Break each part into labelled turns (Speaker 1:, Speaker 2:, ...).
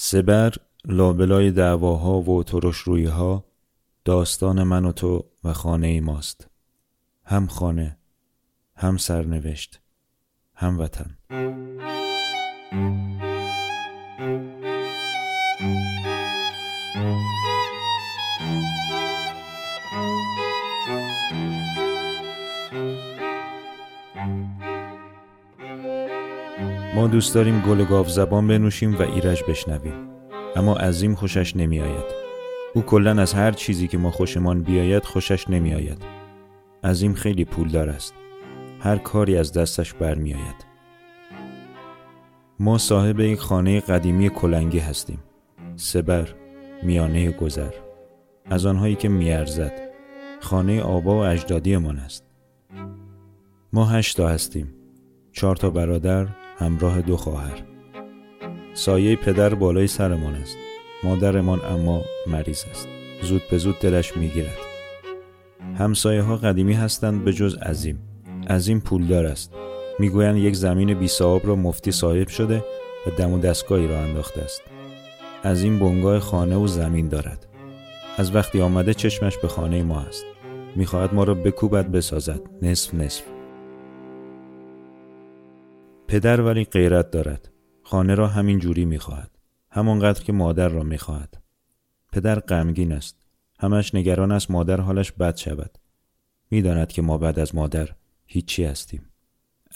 Speaker 1: سبر لابلای دعواها و ترش ها داستان من و تو و خانه ماست. هم خانه هم سرنوشت هم وطن. ما دوست داریم گل گاو زبان بنوشیم و ایرج بشنویم. اما عظیم خوشش نمی آید او کلا از هر چیزی که ما خوشمان بیاید خوشش نمی آید عظیم خیلی پولدار است. هر کاری از دستش برمی آید ما صاحب یک خانه قدیمی کلنگی هستیم. سبر میانه گذر. از آنهایی که میارزد. خانه آبا و اجدادیمان است. ما هشتا هستیم. چهار تا برادر همراه دو خواهر. سایه پدر بالای سرمان است. مادرمان اما مریض است. زود به زود دلش می‌گیرد. همسایه ها قدیمی هستند به جز عظیم. عظیم پولدار است. می‌گویند یک زمین بی صاحب را مفتی صاحب شده و دم و دستگاهی را انداخته است. عظیم بنگاه خانه و زمین دارد. از وقتی آمده چشمش به خانه ما است. می‌خواهد ما را بکوبد بسازد. نصف نصف. پدر ولی غیرت دارد خانه را همین جوری می‌خواهد همانقدر که مادر را می‌خواهد پدر غمگین است همش نگران است مادر حالش بد شود می‌داند که ما بعد از مادر هیچی هستیم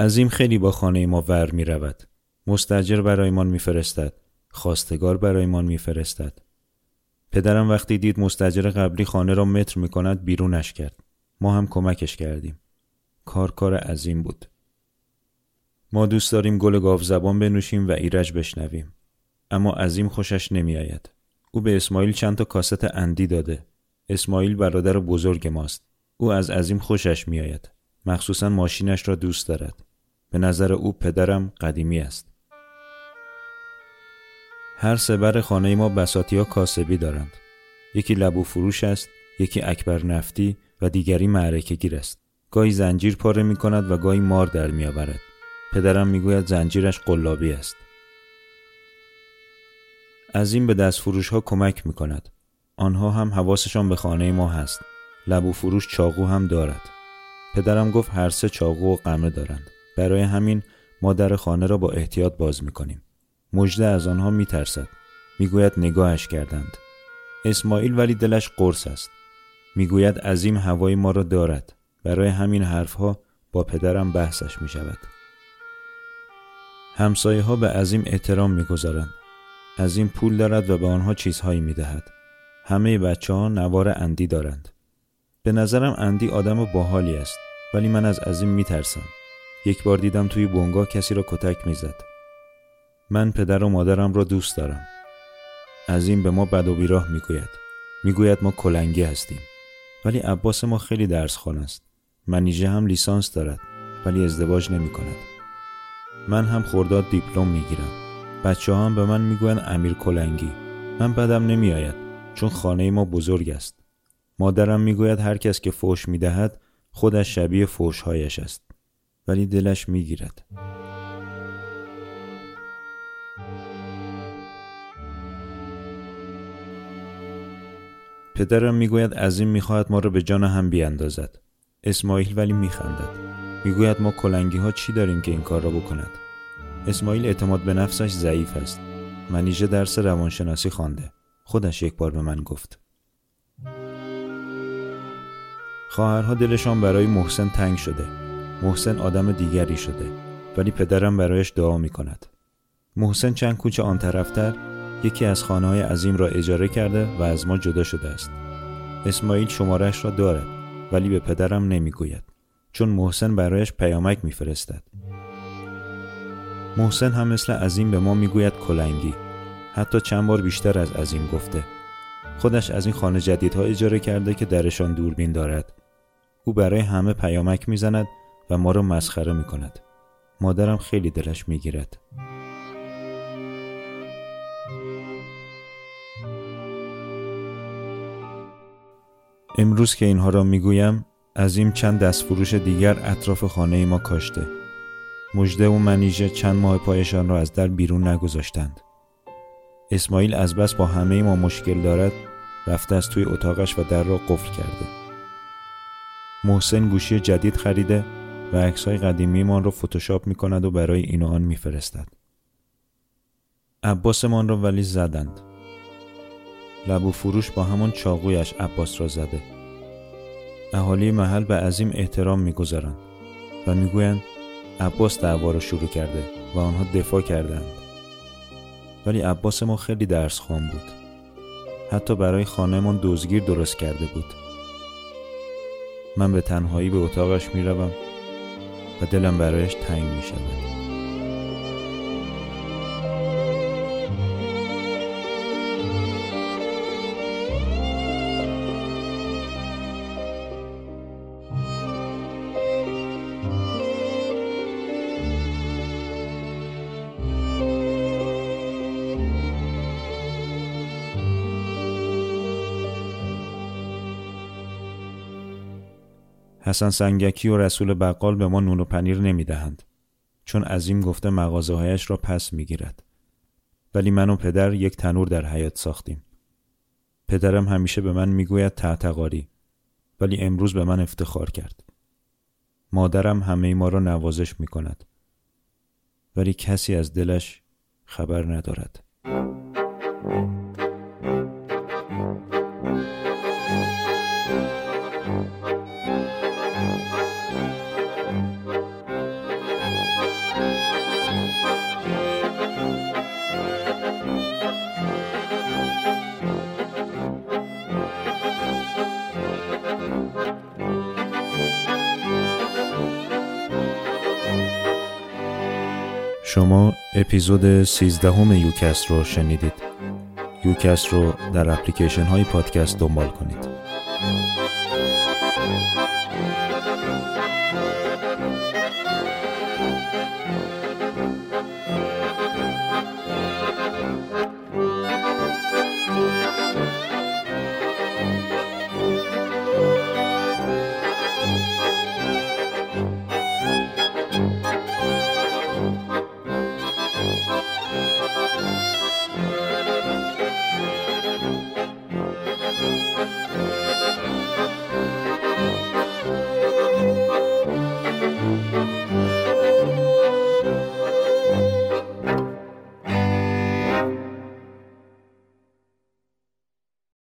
Speaker 1: عظیم خیلی با خانه ما ور می رود. مستجر برایمان میفرستد. خواستگار برایمان میفرستد. پدرم وقتی دید مستجر قبلی خانه را متر می کند بیرونش کرد. ما هم کمکش کردیم. کار کار عظیم بود. ما دوست داریم گل گاو زبان بنوشیم و ایرج بشنویم. اما عظیم خوشش نمی آید. او به اسماعیل چند تا کاست اندی داده. اسماعیل برادر بزرگ ماست. او از عظیم خوشش می آید. مخصوصا ماشینش را دوست دارد. به نظر او پدرم قدیمی است. هر سبر خانه ما بساتی ها کاسبی دارند. یکی لبو فروش است، یکی اکبر نفتی و دیگری معرکه گیر است. گاهی زنجیر پاره می کند و گاهی مار در می آورد. پدرم می گوید زنجیرش قلابی است. از این به دست فروش ها کمک می کند. آنها هم حواسشان به خانه ما هست. لبو فروش چاقو هم دارد. پدرم گفت هر سه چاقو و قمه دارند. برای همین ما در خانه را با احتیاط باز می کنیم. مجده از آنها می ترسد. می گوید نگاهش کردند. اسماعیل ولی دلش قرص است. می گوید عظیم هوای ما را دارد. برای همین حرفها با پدرم بحثش می شود. همسایه ها به عظیم احترام می گذارند. عظیم پول دارد و به آنها چیزهایی می دهد. همه بچه ها نوار اندی دارند. به نظرم اندی آدم باحالی است ولی من از عظیم می ترسم. یک بار دیدم توی بونگا کسی را کتک می زد. من پدر و مادرم را دوست دارم. عظیم به ما بد و بیراه می گوید. می گوید ما کلنگی هستیم. ولی عباس ما خیلی درس خوان است. منیژه هم لیسانس دارد ولی ازدواج نمی کند. من هم خورداد دیپلم می گیرم. بچه هم به من می گوین امیر کلنگی. من بدم نمی آید چون خانه ما بزرگ است. مادرم می گوید هر کس که فوش می دهد خودش شبیه فوشهایش است. ولی دلش می گیرد. پدرم می‌گوید عظیم می‌خواهد ما را به جان هم بیاندازد اسماعیل ولی میخندد می‌گوید ما کلنگی ها چی داریم که این کار را بکند؟ اسماعیل اعتماد به نفسش ضعیف است. منیژه درس روانشناسی خوانده. خودش یک بار به من گفت. خواهرها دلشان برای محسن تنگ شده. محسن آدم دیگری شده. ولی پدرم برایش دعا می کند محسن چند کوچه آن طرفتر یکی از خانه های عظیم را اجاره کرده و از ما جدا شده است. اسماعیل شمارش را دارد ولی به پدرم نمی‌گوید. چون محسن برایش پیامک میفرستد محسن هم مثل عظیم به ما می‌گوید کلنگی حتی چند بار بیشتر از عظیم گفته خودش از این خانه جدیدها اجاره کرده که درشان دوربین دارد او برای همه پیامک می‌زند و ما را مسخره می کند. مادرم خیلی دلش می‌گیرد. امروز که اینها را می‌گویم این چند دست فروش دیگر اطراف خانه ما کاشته مجده و منیژه چند ماه پایشان را از در بیرون نگذاشتند اسماعیل از بس با همه ما مشکل دارد رفته از توی اتاقش و در را قفل کرده محسن گوشی جدید خریده و عکس های قدیمی را فتوشاپ می کند و برای این و آن میفرستد. عباسمان را ولی زدند. لبو فروش با همان چاقویش عباس را زده. اهالی محل به عظیم احترام می‌گذارند و می‌گویند عباس دعوا را شروع کرده و آنها دفاع کردند. ولی عباس ما خیلی درس خواهم بود. حتی برای خانهمان دزگیر درست کرده بود. من به تنهایی به اتاقش می روم و دلم برایش تنگ می شود. حسن سنگکی و رسول بقال به ما نون و پنیر نمی دهند. چون عظیم گفته مغازه هایش را پس می گیرد. ولی من و پدر یک تنور در حیات ساختیم. پدرم همیشه به من می‌گوید تعتقاری ولی امروز به من افتخار کرد. مادرم همه ما را نوازش می کند. ولی کسی از دلش خبر ندارد. شما اپیزود 13 همه یوکست رو شنیدید. یوکست رو در اپلیکیشن های پادکست دنبال کنید.